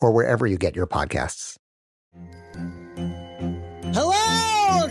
or wherever you get your podcasts. Hello,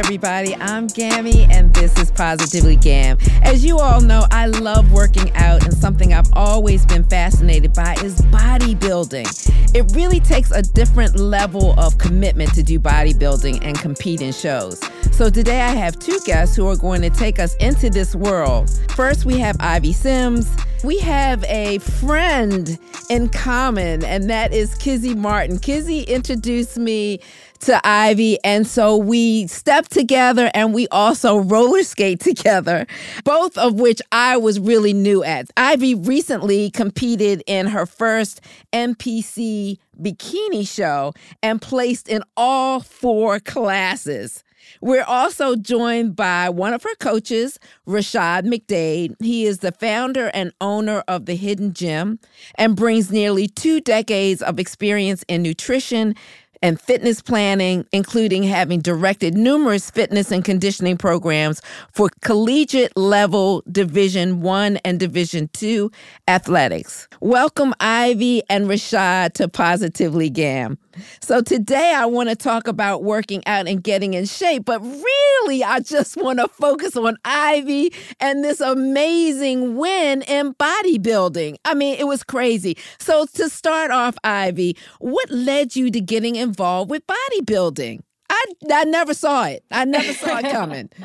Everybody? I'm Gammy, and this is Positively Gam. As you all know, I love working out, and something I've always been fascinated by is bodybuilding. It really takes a different level of commitment to do bodybuilding and compete in shows. So today I have two guests who are going to take us into this world. First, we have Ivy Sims. We have a friend in common, and that is Kizzy Martin. Kizzy introduced me to Ivy, and so we stepped together and we also roller skate together, both of which I was really new at. Ivy recently competed in her first NPC bikini show and placed in all four classes. We're also joined by one of her coaches, Rashad McDade. He is the founder and owner of The Hidden Gym and brings nearly two decades of experience in nutrition and fitness planning, including having directed numerous fitness and conditioning programs for collegiate level Division One and Division Two athletics. Welcome, Ivy and Rashad, to Positively Gam. So today I want to talk about working out and getting in shape, but really I just want to focus on Ivy and this amazing win in bodybuilding. I mean, it was crazy. So to start off, Ivy, what led you to getting involved with bodybuilding? I I never saw it. I never saw it coming.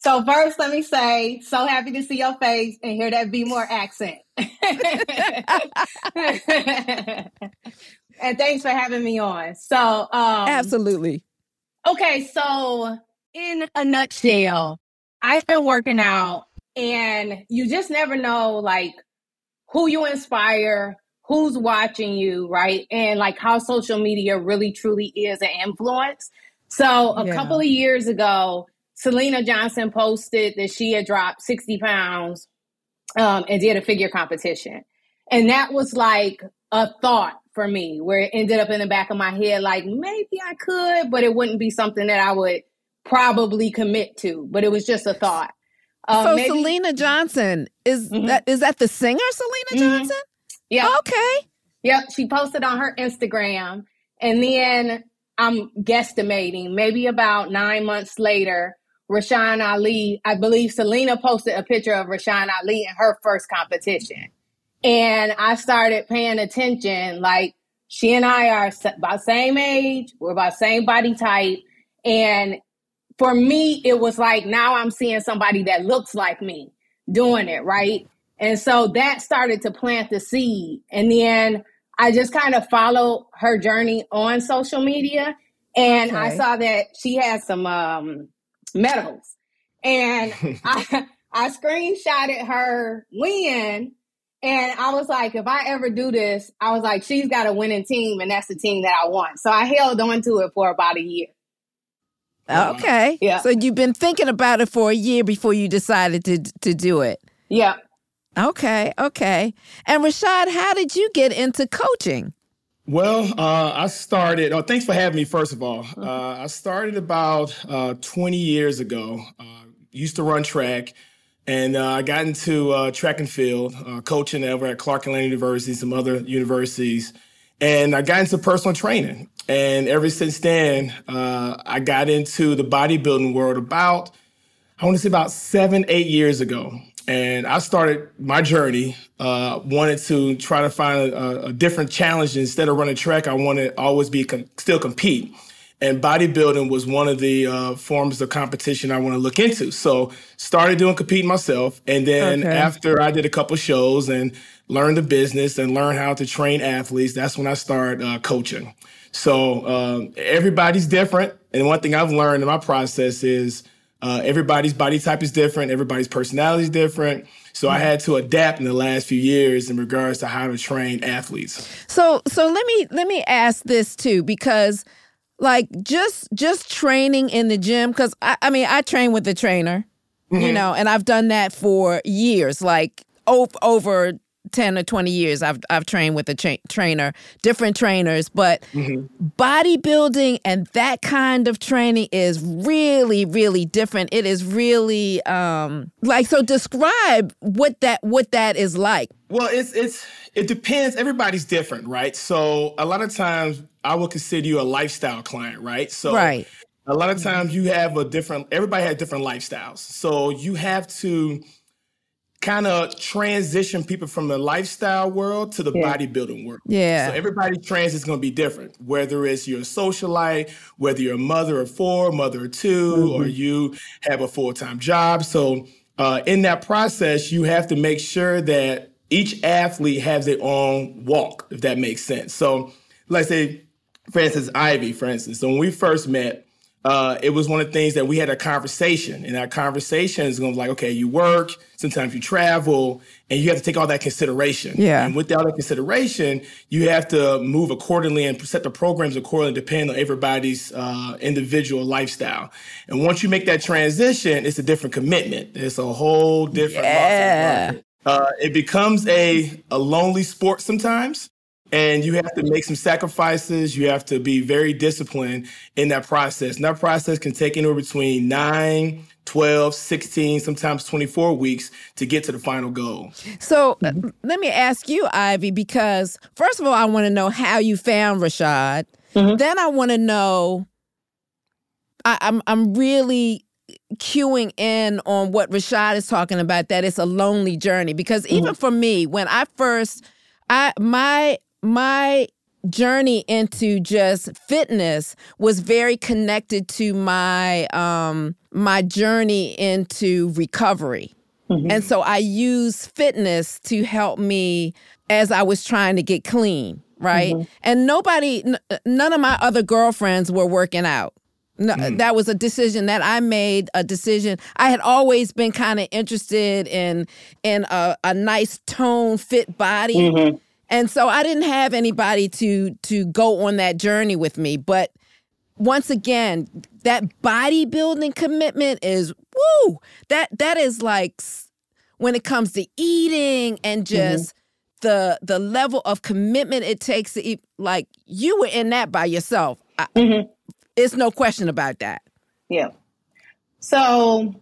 So first, let me say, so happy to see your face and hear that Be More accent. and thanks for having me on. So, um, Absolutely. okay, so in a nutshell, I've been working out, and you just never know, like, who you inspire, who's watching you, right? And like how social media really truly is an influence. So a Yeah. couple of years ago, Syleena Johnson posted that she had dropped 60 pounds um, and did a figure competition. And that was like a thought for me where it ended up in the back of my head, like maybe I could, but it wouldn't be something that I would probably commit to. But it was just a thought. Um, so maybe- Syleena Johnson is Mhm. that is that the singer Syleena Mhm. Johnson? yeah. Okay. Yep, she posted on her Instagram. And then I'm guesstimating, maybe about nine months later, Rashan Ali, I believe Syleena posted a picture of Rashan Ali in her first competition. And I started paying attention. Like, she and I are about same age, we're about same body type. And for me, it was like now I'm seeing somebody that looks like me doing it, right? And so that started to plant the seed. And then I just kind of followed her journey on social media. And okay. I saw that she had some um, medals. And I, I screenshotted her win. And I was like, if I ever do this, I was like, she's got a winning team, and that's the team that I want. So I held on to it for about a year. Okay. Yeah. So you've been thinking about it for a year before you decided to to do it. Yeah. Okay. Okay. And Rashad, how did you get into coaching? Well, uh, I started. Oh, thanks for having me. First of all, uh, I started about uh, 20 years ago. Uh, used to run track, and uh, I got into uh, track and field coaching over at Clark Atlanta University, some other universities, and I got into personal training. And ever since then, uh, I got into the bodybuilding world about, I want to say about seven, eight years ago. And I started my journey, uh, wanted to try to find a, a, different challenge. Instead of running track, I wanted to always be com- still compete. And bodybuilding was one of the uh, forms of competition I want to look into. So started doing competing myself. And then okay. after I did a couple shows and learned the business and learned how to train athletes, that's when I started uh, coaching. So um, everybody's different. And one thing I've learned in my process is uh, everybody's body type is different, everybody's personality is different. So I had to adapt in the last few years in regards to how to train athletes. So so let me let me ask this too because like just just training in the gym because I, I mean I train with a trainer, mm-hmm. you know, and I've done that for years, like over over 10 or 20 years I've I've trained with a tra- trainer, different trainers, but mm-hmm. bodybuilding and that kind of training is really really different. It is really um like so describe what that what that is like. Well, it's it's it depends. Everybody's different, right? So a lot of times I would consider you a lifestyle client, right? So Right. A lot of times you have a different everybody has different lifestyles. So you have to kind of transition people from the lifestyle world to the yeah. bodybuilding world. Yeah. So everybody's trans is going to be different, whether it's you're socialite, whether you're a mother of four, mother of 2 mm-hmm. or you have a full time job. So uh, in that process, you have to make sure that each athlete has their own walk, if that makes sense. So let's say, instance, Ivy, for instance, so when we first met, uh, it was one of the things that we had a conversation, and our conversation is going to be like, okay, you work, sometimes you travel, and you have to take all that consideration. Yeah. And with all that consideration, you have to move accordingly and set the programs accordingly, depending on everybody's uh, individual lifestyle. And once you make that transition, it's a different commitment. It's a whole different. Yeah. Uh, it becomes a a lonely sport sometimes and you have to make some sacrifices. You have to be very disciplined in that process. And that process can take anywhere between 9, 12, 16, sometimes 24 weeks to get to the final goal. So uh, let me ask you, Ivy, because first of all, I want to know how you found Rashad. Mm-hmm. Then I want to know, I, I'm, I'm really cueing in on what Rashad is talking about, that it's a lonely journey. Because even mm-hmm. for me, when I first, I my my journey into just fitness was very connected to my um my journey into recovery. Mm-hmm. And so I used fitness to help me as I was trying to get clean, right? Mm-hmm. And nobody n- none of my other girlfriends were working out. No, mm. that was a decision that I made. A decision I had always been kind of interested in in a, a nice tone fit body, mm-hmm. And so I didn't have anybody to to go on that journey with me. But once again, that bodybuilding commitment is woo. That that is like when it comes to eating and mm-hmm. just mm-hmm. the the level of commitment it takes to eat. Like you were in that by yourself. Mm-hmm. I, it's no question about that. Yeah. So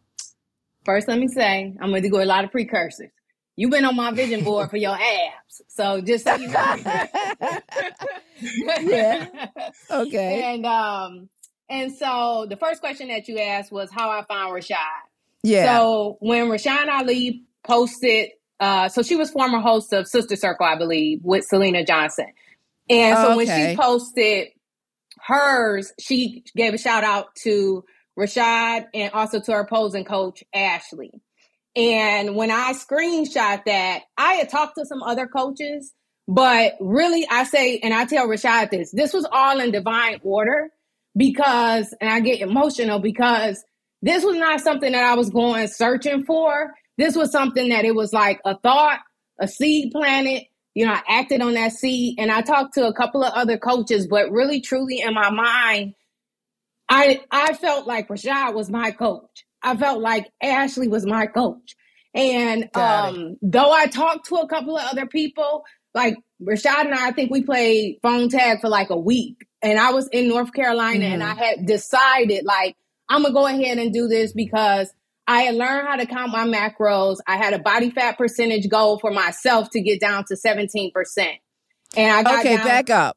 first, let me say I'm going to go a lot of precursors. You've been on my vision board for your abs. So just so you know. yeah. Okay. And um and so the first question that you asked was how I found Rashad. Yeah. So when Rashan Ali posted, uh, so she was former host of Sister Circle, I believe, with Syleena Johnson. And so okay. when she posted hers, she gave a shout out to Rashad, and also to her posing coach, Ashley. And when I screenshot that, I had talked to some other coaches, but really I say, and I tell Rashad this, this was all in divine order because, and I get emotional because this was not something that I was going searching for. This was something that it was like a thought, a seed planted. You know, I acted on that seed and I talked to a couple of other coaches, but really truly in my mind, I I felt like Rashad was my coach. I felt like Ashley was my coach. And um, though I talked to a couple of other people, like Rashad and I, I think we played phone tag for like a week. And I was in North Carolina mm-hmm. and I had decided like I'm gonna go ahead and do this because I had learned how to count my macros. I had a body fat percentage goal for myself to get down to 17%. And I got Okay, down- back up.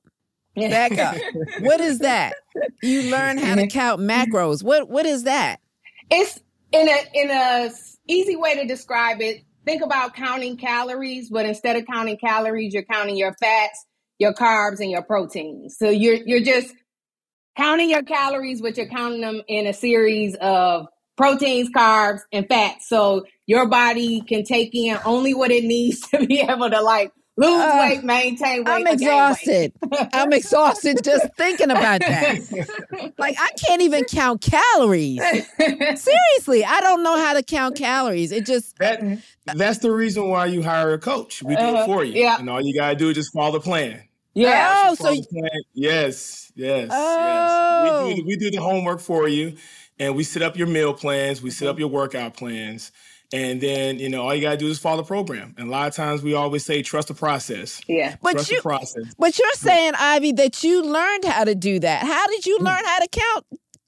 Back up. what is that? You learn how to count macros. What what is that? It's in a in a easy way to describe it. Think about counting calories, but instead of counting calories, you're counting your fats, your carbs, and your proteins. So you're you're just counting your calories, but you're counting them in a series of proteins, carbs, and fats. So your body can take in only what it needs to be able to like lose uh, weight, maintain weight. I'm exhausted. I'm exhausted just thinking about that. like I can't even count calories. Seriously, I don't know how to count calories. It just that, that's the reason why you hire a coach. We do uh, it for you. Yeah. And all you gotta do is just follow the plan. Yeah. Oh, so yes, yes, oh. yes. We do, we do the homework for you, and we set up your meal plans. We set up your workout plans. And then, you know, all you gotta do is follow the program. And a lot of times we always say trust the process. Yeah. But trust you, the process. But you're saying, Ivy, that you learned how to do that. How did you learn how to count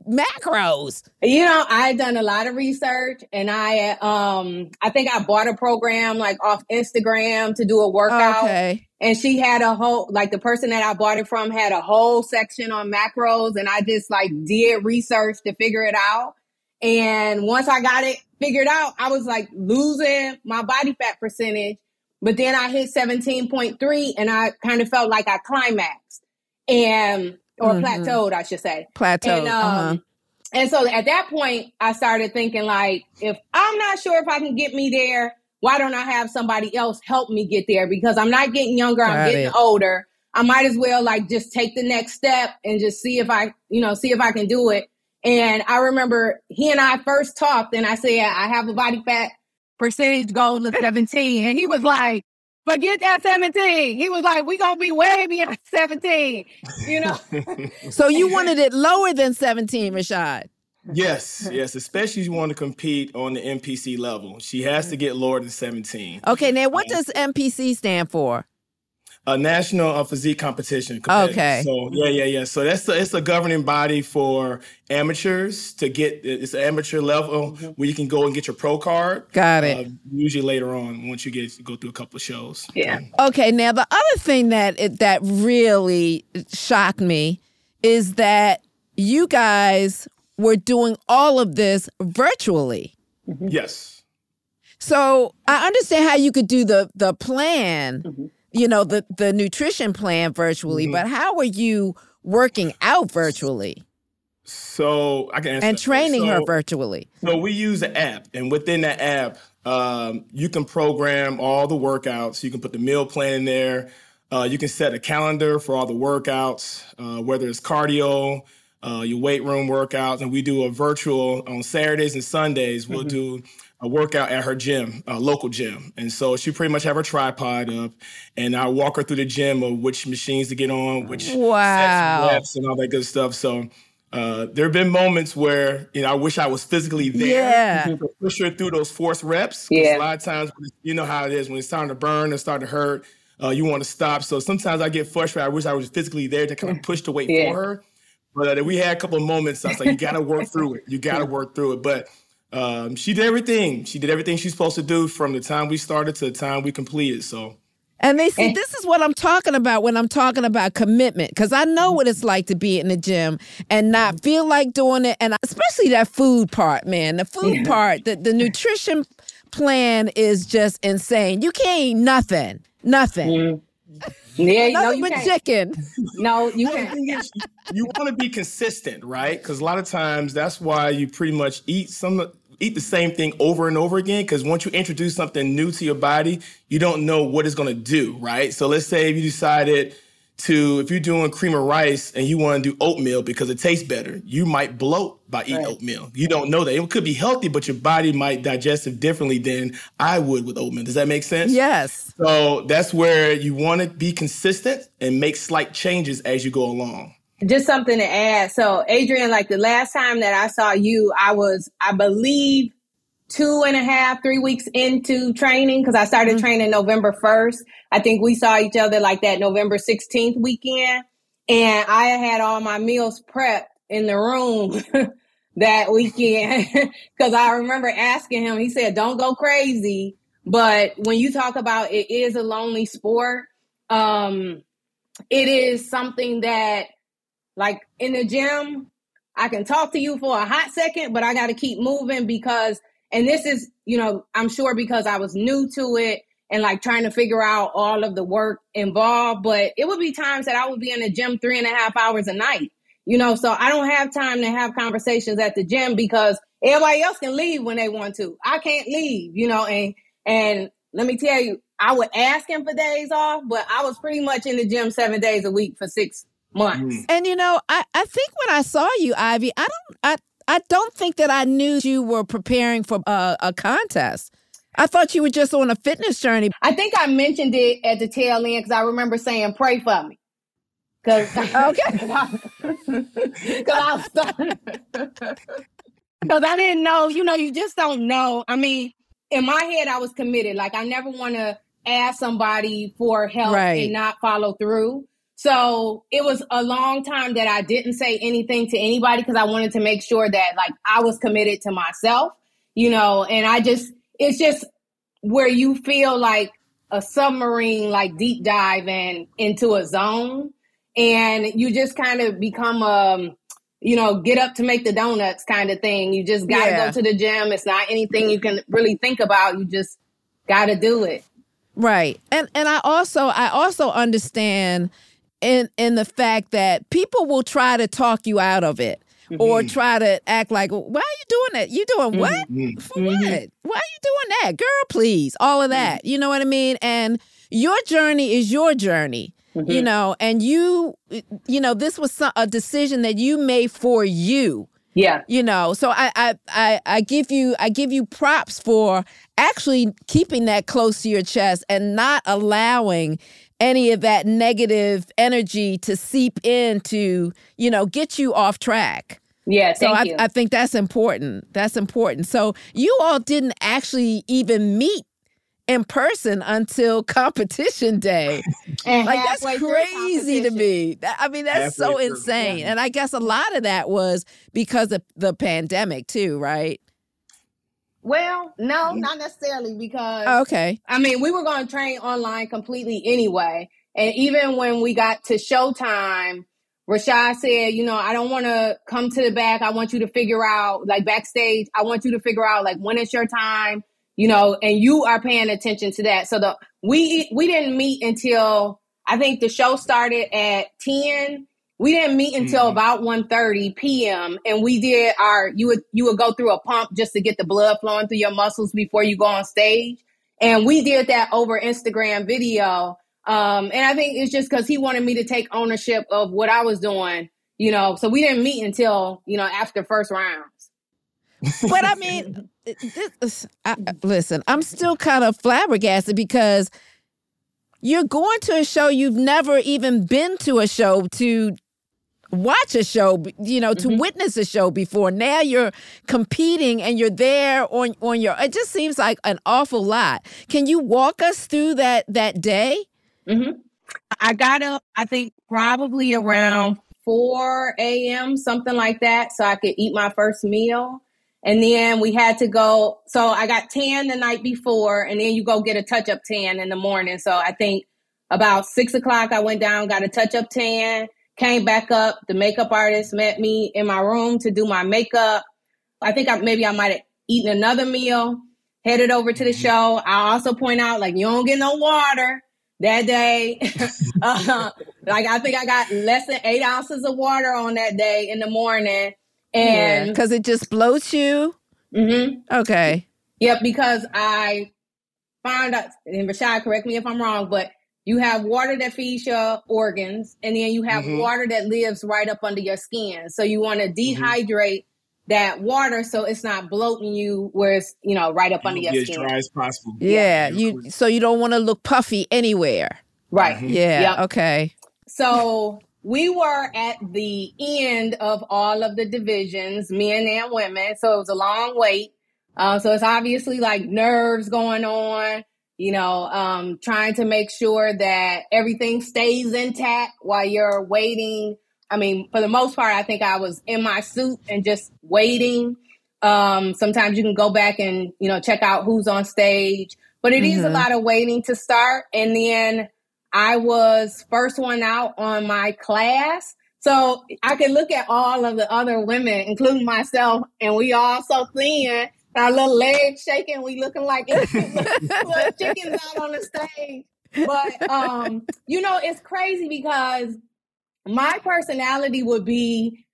macros? You know, I done a lot of research and I um I think I bought a program like off Instagram to do a workout. Okay. And she had a whole like the person that I bought it from had a whole section on macros and I just like did research to figure it out. And once I got it figured out, I was like losing my body fat percentage. But then I hit 17.3 and I kind of felt like I climaxed and, or mm-hmm. plateaued, I should say. Plateaued. And, um, uh-huh. and so at that point, I started thinking like, if I'm not sure if I can get me there, why don't I have somebody else help me get there? Because I'm not getting younger, Got I'm getting it. older. I might as well like just take the next step and just see if I, you know, see if I can do it. And I remember he and I first talked, and I said, I have a body fat percentage goal of 17. And he was like, forget that 17. He was like, we going to be way beyond 17, you know? so you wanted it lower than 17, Rashad? Yes, yes, especially if you want to compete on the NPC level. She has to get lower than 17. Okay, now what does NPC stand for? A national uh, physique competition. Okay. So yeah, yeah, yeah. So that's a, it's a governing body for amateurs to get it's an amateur level mm-hmm. where you can go and get your pro card. Got it. Uh, usually later on, once you get go through a couple of shows. Yeah. Okay. Now the other thing that it, that really shocked me is that you guys were doing all of this virtually. Mm-hmm. Yes. So I understand how you could do the the plan. Mm-hmm you know the the nutrition plan virtually mm-hmm. but how are you working out virtually? So i can and training so, her virtually. so we use an app and within that app um, you can program all the workouts. You can put the meal plan in there. Uh, you can set a calendar for all the workouts uh, whether it's cardio uh, your weight room workouts and we do a virtual on saturdays and sundays. We'll mm-hmm. do a workout at her gym, a local gym. And so she pretty much have her tripod up and I walk her through the gym of which machines to get on, which wow. sets, reps and all that good stuff. So uh, there have been moments where, you know, I wish I was physically there yeah. to push her through those forced reps. Yeah. A lot of times, you know how it is when it's starting to burn and start to hurt, uh, you want to stop. So sometimes I get frustrated. I wish I was physically there to kind of push the weight yeah. for her. But uh, we had a couple of moments. I was like, you got to work through it. You got to work through it. But um, she did everything. She did everything she's supposed to do from the time we started to the time we completed. So. And they see, this is what I'm talking about when I'm talking about commitment, because I know what it's like to be in the gym and not feel like doing it. And especially that food part, man, the food yeah. part, the, the nutrition plan is just insane. You can't eat nothing, nothing. Yeah, no, Nothing you but can't. chicken. No, you can't. you want to be consistent, right? Because a lot of times that's why you pretty much eat some eat the same thing over and over again. Because once you introduce something new to your body, you don't know what it's going to do, right? So let's say if you decided to, if you're doing cream of rice and you want to do oatmeal because it tastes better, you might bloat by eating Right. oatmeal. You don't know that it could be healthy, but your body might digest it differently than I would with oatmeal. Does that make sense? Yes. So that's where you want to be consistent and make slight changes as you go along. Just something to add. So, Adrian, like the last time that I saw you, I was, I believe, two and a half, three weeks into training because I started training November 1st. I think we saw each other like that November 16th weekend. And I had all my meals prepped in the room that weekend because I remember asking him, he said, don't go crazy. But when you talk about it is a lonely sport, um, it is something that like in the gym, I can talk to you for a hot second, but I got to keep moving because, and this is, you know, I'm sure because I was new to it and like trying to figure out all of the work involved. But it would be times that I would be in the gym three and a half hours a night, you know, so I don't have time to have conversations at the gym because everybody else can leave when they want to. I can't leave, you know, and, and let me tell you, I would ask him for days off, but I was pretty much in the gym seven days a week for six months. Mm. And you know, I, I think when I saw you, Ivy, I don't I I don't think that I knew you were preparing for a, a contest. I thought you were just on a fitness journey. I think I mentioned it at the tail end because I remember saying, "Pray for me," because Okay. because I was because I didn't know. You know, you just don't know. I mean, in my head, I was committed. Like I never want to ask somebody for help Right. and not follow through. So it was a long time that I didn't say anything to anybody because I wanted to make sure that like I was committed to myself, you know, and I just, it's just where you feel like a submarine, like deep dive and into a zone and you just kind of become, a, you know, get up to make the donuts kind of thing. You just got to Yeah. go to the gym. It's not anything you can really think about. You just got to do it. Right. And and I also I also understand in in the fact that people will try to talk you out of it or mm-hmm. try to act like, why are you doing that? You doing what? Mm-hmm. Mm-hmm. For what? Why are you doing that? Girl, please. All of that. You know what I mean? And your journey is your journey. You know, and you, you know, this was some, a decision that you made for you Yeah. you know so I, I i i give you i give you props for actually keeping that close to your chest and not allowing any of that negative energy to seep in to you know get you off track Yeah. so Thank I, you. I think that's important that's important so you all didn't actually even meet in person until competition day And like that's crazy to me. That- I mean, that's so Halfway through, insane. And I guess a lot of that was because of the pandemic too, right? Well, no, not necessarily because Oh, Okay. I mean, we were going to train online completely anyway. And even when we got to showtime, Rashad said, you know, I don't want to come to the back. I want you to figure out, like backstage, I want you to figure out, like, when it's your time, you know, and you are paying attention to that. So the we we didn't meet until I think the show started at 10. We didn't meet until Mhm. about 1:30 p.m. and we did our you would you would go through a pump just to get the blood flowing through your muscles before you go on stage. And we did that over Instagram video. Um, and I think it's just because he wanted me to take ownership of what I was doing, you know. So we didn't meet until, you know, after first rounds. But I mean, this, I, listen, I'm still kind of flabbergasted because you're going to a show you've never even been to a show to watch a show, you know, to mm-hmm. witness a show before. Now you're competing and you're there on on your. It just seems like an awful lot. Can you walk us through that that day? Mm-hmm. I got up, I think probably around 4 a.m., something like that, so I could eat my first meal. And then we had to go. So I got tan the night before, and then you go get a touch up tan in the morning. So I think about six o'clock, I went down, got a touch up tan, came back up. The makeup artist met me in my room to do my makeup. I think I, maybe I might have eaten another meal, headed over to the show. I also point out, like, you don't get no water that day. uh, like I think I got less than eight ounces of water on that day in the morning, and because it just bloats you. Mm-hmm. Okay. Yep, because I found out, and Rashad, correct me if I'm wrong, but you have water that feeds your organs, and then you have Mhm. water that lives right up under your skin. So you want to Mm-hmm. dehydrate that water so it's not bloating you where it's, you know, right up under Be your as skin. dry as possible. Yeah, you so you don't want to look puffy anywhere. Right. Mhm. Yeah. Yep. Okay. So we were at the end of all of the divisions, men and women. So it was a long wait. Uh, so it's obviously like nerves going on, you know, um, trying to make sure that everything stays intact while you're waiting. I mean, for the most part, I think I was in my suit and just waiting. Um, sometimes you can go back and, you know, check out who's on stage, but it is a Mhm. lot of waiting to start. And then I was first one out on my class. So I could look at all of the other women, including myself, and we all so thin, our little legs shaking, we looking like little chickens out on the stage. But um, you know, it's crazy because my personality would be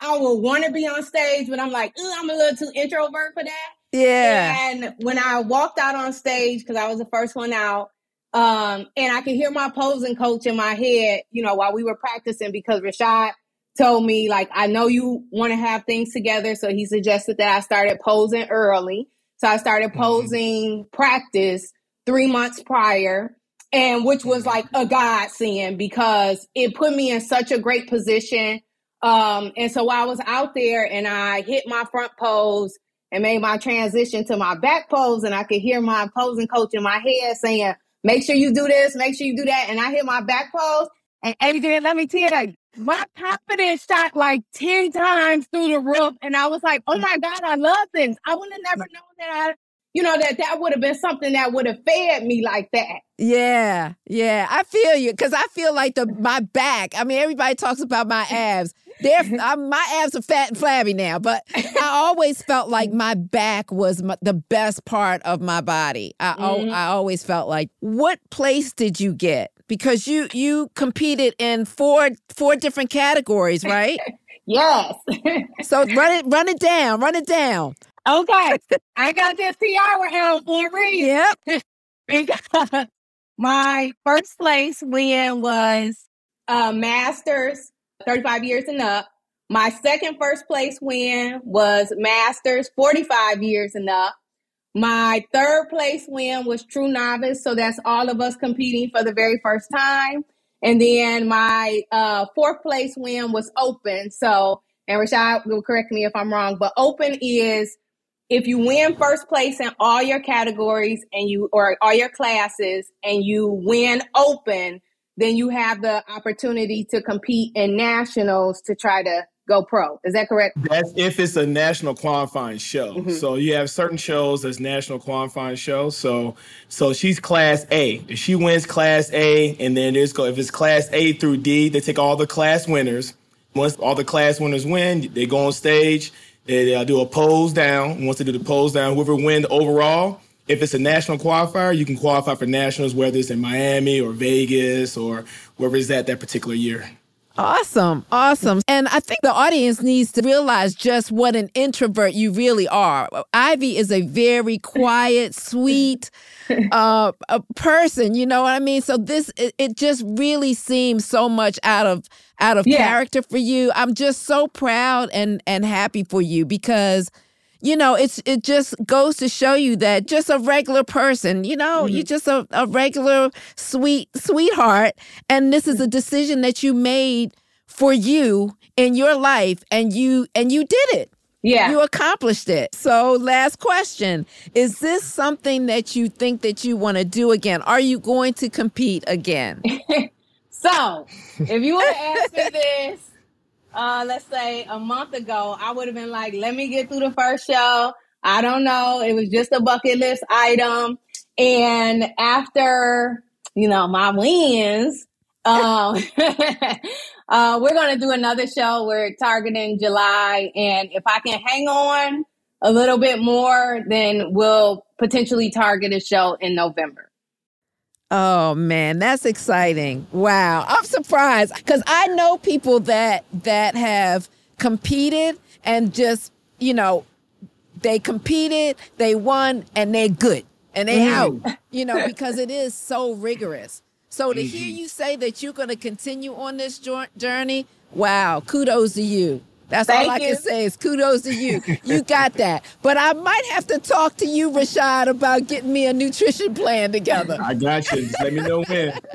I would want to be on stage, but I'm like, I'm a little too introvert for that. Yeah. And when I walked out on stage, because I was the first one out, um, and I could hear my posing coach in my head, you know, while we were practicing, because Rashad told me, like, I know you want to have things together. So he suggested that I started posing early. So I started Mhm. posing practice three months prior, and which was like a godsend because it put me in such a great position. Um, and so while I was out there and I hit my front pose and made my transition to my back pose, and I could hear my posing coach in my head saying, Make sure you do this, make sure you do that. And I hit my back pose. And Adrian, let me tell you, my confidence shot like 10 times through the roof. And I was like, oh my God, I love this. I would have never known that I, you know, that that would have been something that would have fed me like that. Yeah, yeah, I feel you because I feel like the my back. I mean, everybody talks about my abs. They're I'm, my abs are fat and flabby now, but I always felt like my back was my, the best part of my body. I Mhm. I always felt like. What place did you get? Because you you competed in four four different categories, right? Yes. so run it run it down, run it down. okay. I got this tiara on for a reason. Yep. because my first place win was uh, Masters, 35 years and up. My second first place win was Masters, 45 years and up. My third place win was True Novice, so that's all of us competing for the very first time. And then my uh, fourth place win was Open. So, and Rashad will correct me if I'm wrong, but Open is if you win first place in all your categories and you or all your classes and you win open then you have the opportunity to compete in nationals to try to go pro is that correct That's if it's a national qualifying show. Mhm. So you have certain shows as national qualifying shows. So so she's class A. If she wins class A, and then there's go if it's class A through D, they take all the class winners. Once all the class winners win, they go on stage. They uh, do a pose down. Once they do the pose down, whoever wins overall, if it's a national qualifier, you can qualify for nationals, whether it's in Miami or Vegas or wherever it's at that particular year. Awesome. Awesome. And I think the audience needs to realize just what an introvert you really are. Ivy is a very quiet, sweet uh, a person, you know what I mean? So this it, it just really seems so much out of out of Yeah. character for you. I'm just so proud and and happy for you because you know, it's it just goes to show you that just a regular person, you know, you're mm-hmm. just a, a regular sweet sweetheart. And this is a mm-hmm. decision that you made for you in your life and you and you did it. yeah You accomplished it. So last question. Is this something that you think that you want to do again? Are you going to compete again? so if you want to asked me this uh let's say a month ago i would have been like let me get through the first show. I don't know. It was just a bucket list item. And after you know my wins um uh we're gonna do another show. We're targeting july. And if i can hang on a little bit more then we'll potentially target a show in november Oh man, that's exciting. Wow. I'm surprised cuz I know people that that have competed and just, you know, they competed, they won and they're good and they mm. out, you know, because it is so rigorous. So to hear you say that you're going to continue on this journey, wow, kudos to you. That's Thank all I you. can say is kudos to you. You got that. But I might have to talk to you, Rashad, about getting me a nutrition plan together. I got you. Just let me know when.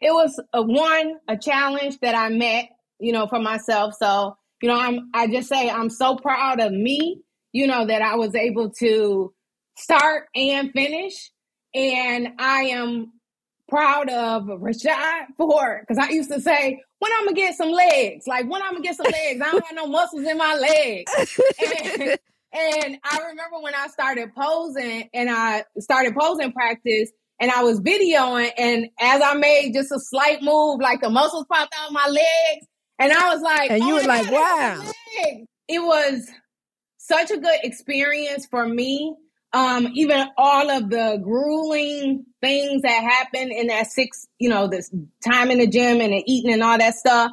it was a one a challenge that I met, you know, for myself. So, you know, I'm I just say I'm so proud of me, you know, that I was able to start and finish. And I am proud of Rashad for because I used to say, when I'm gonna get some legs, like when I'm gonna get some legs, I don't have no muscles in my legs. And, and I remember when I started posing and I started posing practice and I was videoing and as I made just a slight move, like the muscles popped out of my legs. And I was like, And you oh were my like, God, wow. It was such a good experience for me. Um, even all of the grueling things that happened in that six, you know, this time in the gym and the eating and all that stuff.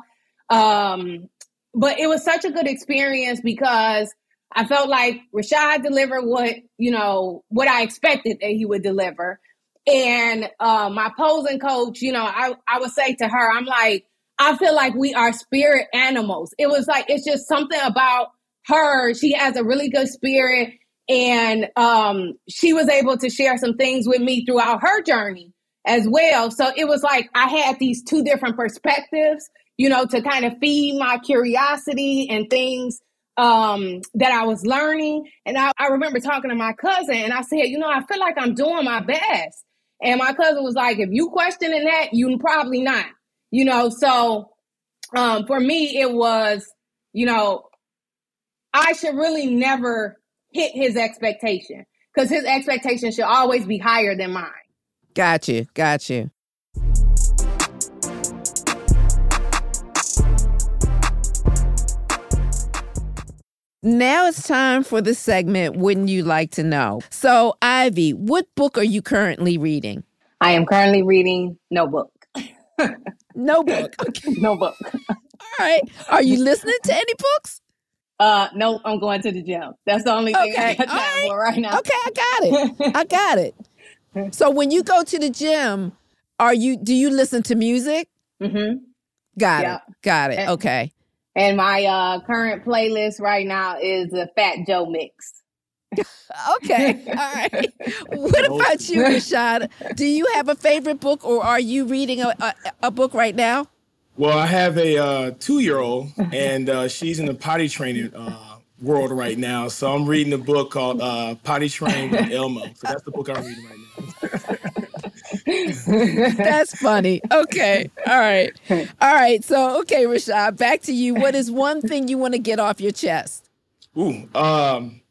Um, but it was such a good experience because I felt like Rashad delivered what, you know, what I expected that he would deliver. And uh, my posing coach, you know, I, I would say to her, I'm like, I feel like we are spirit animals. It was like, it's just something about her. She has a really good spirit. And um, she was able to share some things with me throughout her journey as well. So it was like I had these two different perspectives, you know, to kind of feed my curiosity and things um, that I was learning. And I, I remember talking to my cousin and I said, you know, I feel like I'm doing my best. And my cousin was like, if you questioning that, you probably not, you know. So um, for me, it was, you know, I should really never hit his expectation because his expectation should always be higher than mine. Got you. Got you. Now it's time for the segment Wouldn't You Like to Know? So, Ivy, what book are you currently reading? I am currently reading Notebook. No book. Okay. Notebook. All right. Are you listening to any books? Uh, no, I'm going to the gym. That's the only thing I Okay, got time all right. for right now. Okay, I got it. I got it. So when you go to the gym, are you do you listen to music? Mm-hmm. Got Yeah. it. Got it. And- Okay. And my uh, current playlist right now is the Fat Joe mix. Okay. All right. What about you, Rashad? Do you have a favorite book or are you reading a, a, a book right now? Well, I have a uh, two-year-old, and uh, she's in the potty training uh, world right now. So I'm reading a book called uh, Potty Train with Elmo. So that's the book I'm reading right now. That's funny. Okay. All right. All right. So, okay, Rashad, back to you. What is one thing you want to get off your chest? Ooh, um,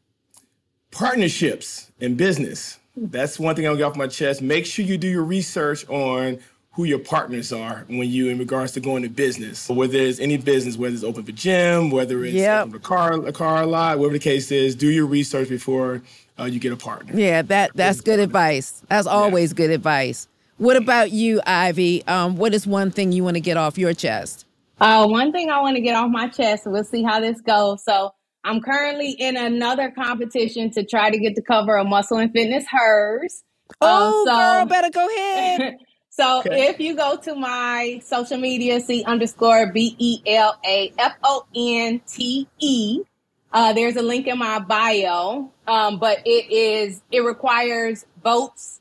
partnerships in business. That's one thing I'll get off my chest. Make sure you do your research on who your partners are when you, in regards to going to business. Whether it's any business, whether it's open for gym, whether it's Yep. open a car, a car lot, whatever the case is, do your research before uh, you get a partner. Yeah, that that's good advice. That's always good advice. What about you, Ivy? Um, what is one thing you want to get off your chest? Uh, one thing I want to get off my chest, we'll see how this goes. So I'm currently in another competition to try to get the cover of Muscle and Fitness Hers. Oh, Um, so- girl, better go ahead. So Okay. if you go to my social media, C underscore B E L A F O N T E, uh, there's a link in my bio. Um, but it is it requires votes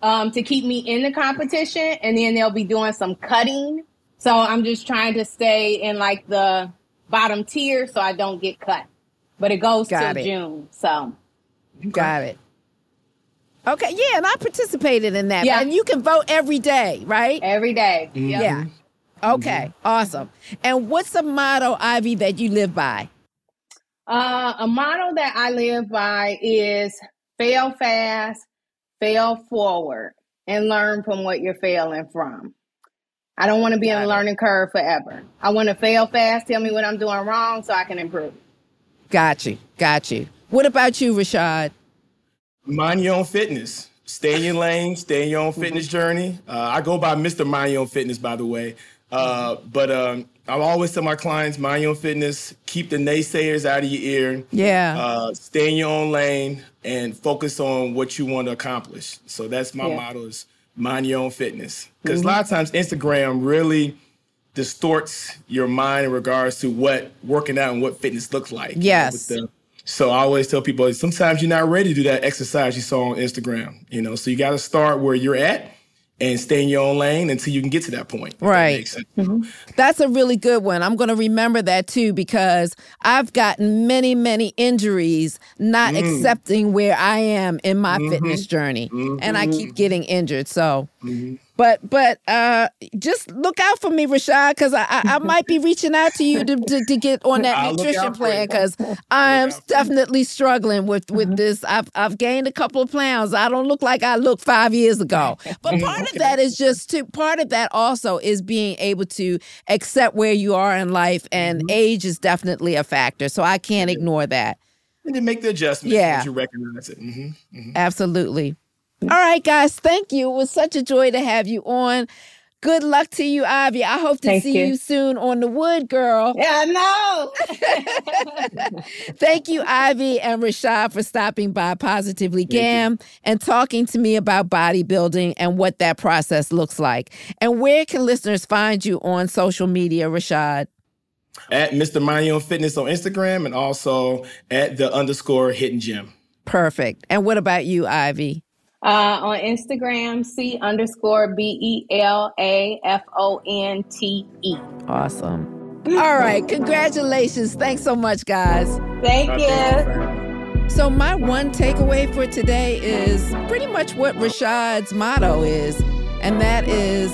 um, to keep me in the competition, and then they'll be doing some cutting. So I'm just trying to stay in like the bottom tier so I don't get cut. But it goes Got till. June. So Got it. Okay, yeah, and I participated in that. Yeah. And you can vote every day, right? every day. Mm-hmm. Yeah. Okay, awesome. And what's the motto, Ivy, that you live by? Uh, a motto that I live by is fail fast, fail forward, and learn from what you're failing from. I don't want to be in a learning curve forever. I want to fail fast, tell me what I'm doing wrong so I can improve. Got you. Got you. What about you, Rashad? Mind your own fitness. stay in your lane, stay in your own fitness journey. Uh, I go by Mr. Mind Your Own Fitness, by the way. Uh, but um, I always tell my clients, mind your own fitness, keep the naysayers out of your ear. Yeah. Uh, stay in your own lane and focus on what you want to accomplish. So that's my Yeah. motto is mind your own fitness. Because a lot of times Instagram really distorts your mind in regards to what working out and what fitness looks like. you know, Yes. with the- so I always tell people sometimes you're not ready to do that exercise you saw on Instagram. You know, so you got to start where you're at and stay in your own lane until you can get to that point. if that Right. makes sense. Mm-hmm. That's a really good one. I'm going to remember that too because I've gotten many, many injuries not mm. accepting where I am in my mm-hmm. fitness journey, and I keep mm-hmm. getting injured. So, but but uh, just look out for me, Rashad, because I, I I might be reaching out to you to, to, to get on that I'll nutrition plan because I'm out for you. definitely struggling with with this. I've I've gained a couple of pounds. I don't look like I looked five years ago. But part of that is just to part of that also is being able to accept where you are in life, and age is definitely a factor. So I can't ignore that. And then make the adjustments Yeah. you recognize it. hmm Absolutely. All right, guys. Thank you. It was such a joy to have you on. Good luck to you, Ivy. I hope to Thank see you. you soon on the wood, girl. Yeah, no. Thank you, Ivy and Rashad, for stopping by Positively Gam and talking to me about bodybuilding and what that process looks like. And where can listeners find you on social media, Rashad? At Mr. Mind Your Own Fitness on Instagram and also at the underscore hidden gym. Perfect. And what about you, Ivy? Uh, on Instagram, C underscore B E L A F O N T E. Awesome. All right. Congratulations. Thanks so much, guys. Thank Uh, you. thank you for- So, my one takeaway for today is pretty much what Rashad's motto is, and that is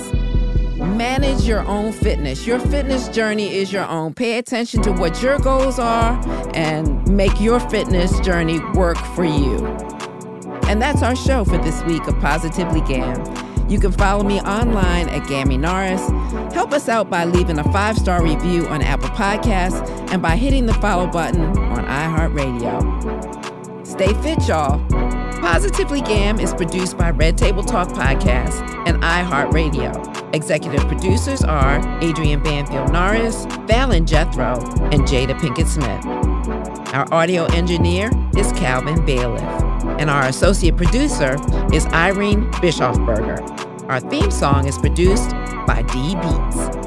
manage your own fitness. Your fitness journey is your own. Pay attention to what your goals are and make your fitness journey work for you. And that's our show for this week of Positively Gam. You can follow me online at Gammy Norris. Help us out by leaving a five star review on Apple Podcasts and by hitting the follow button on iHeartRadio. Stay fit, y'all. Positively Gam is produced by Red Table Talk Podcast and iHeartRadio. Executive producers are Adrienne Banfield Norris, Fallon Jethro, and Jada Pinkett Smith. Our audio engineer is Calvin Bailiff, and our associate producer is Irene Bischofberger. Our theme song is produced by D Beats.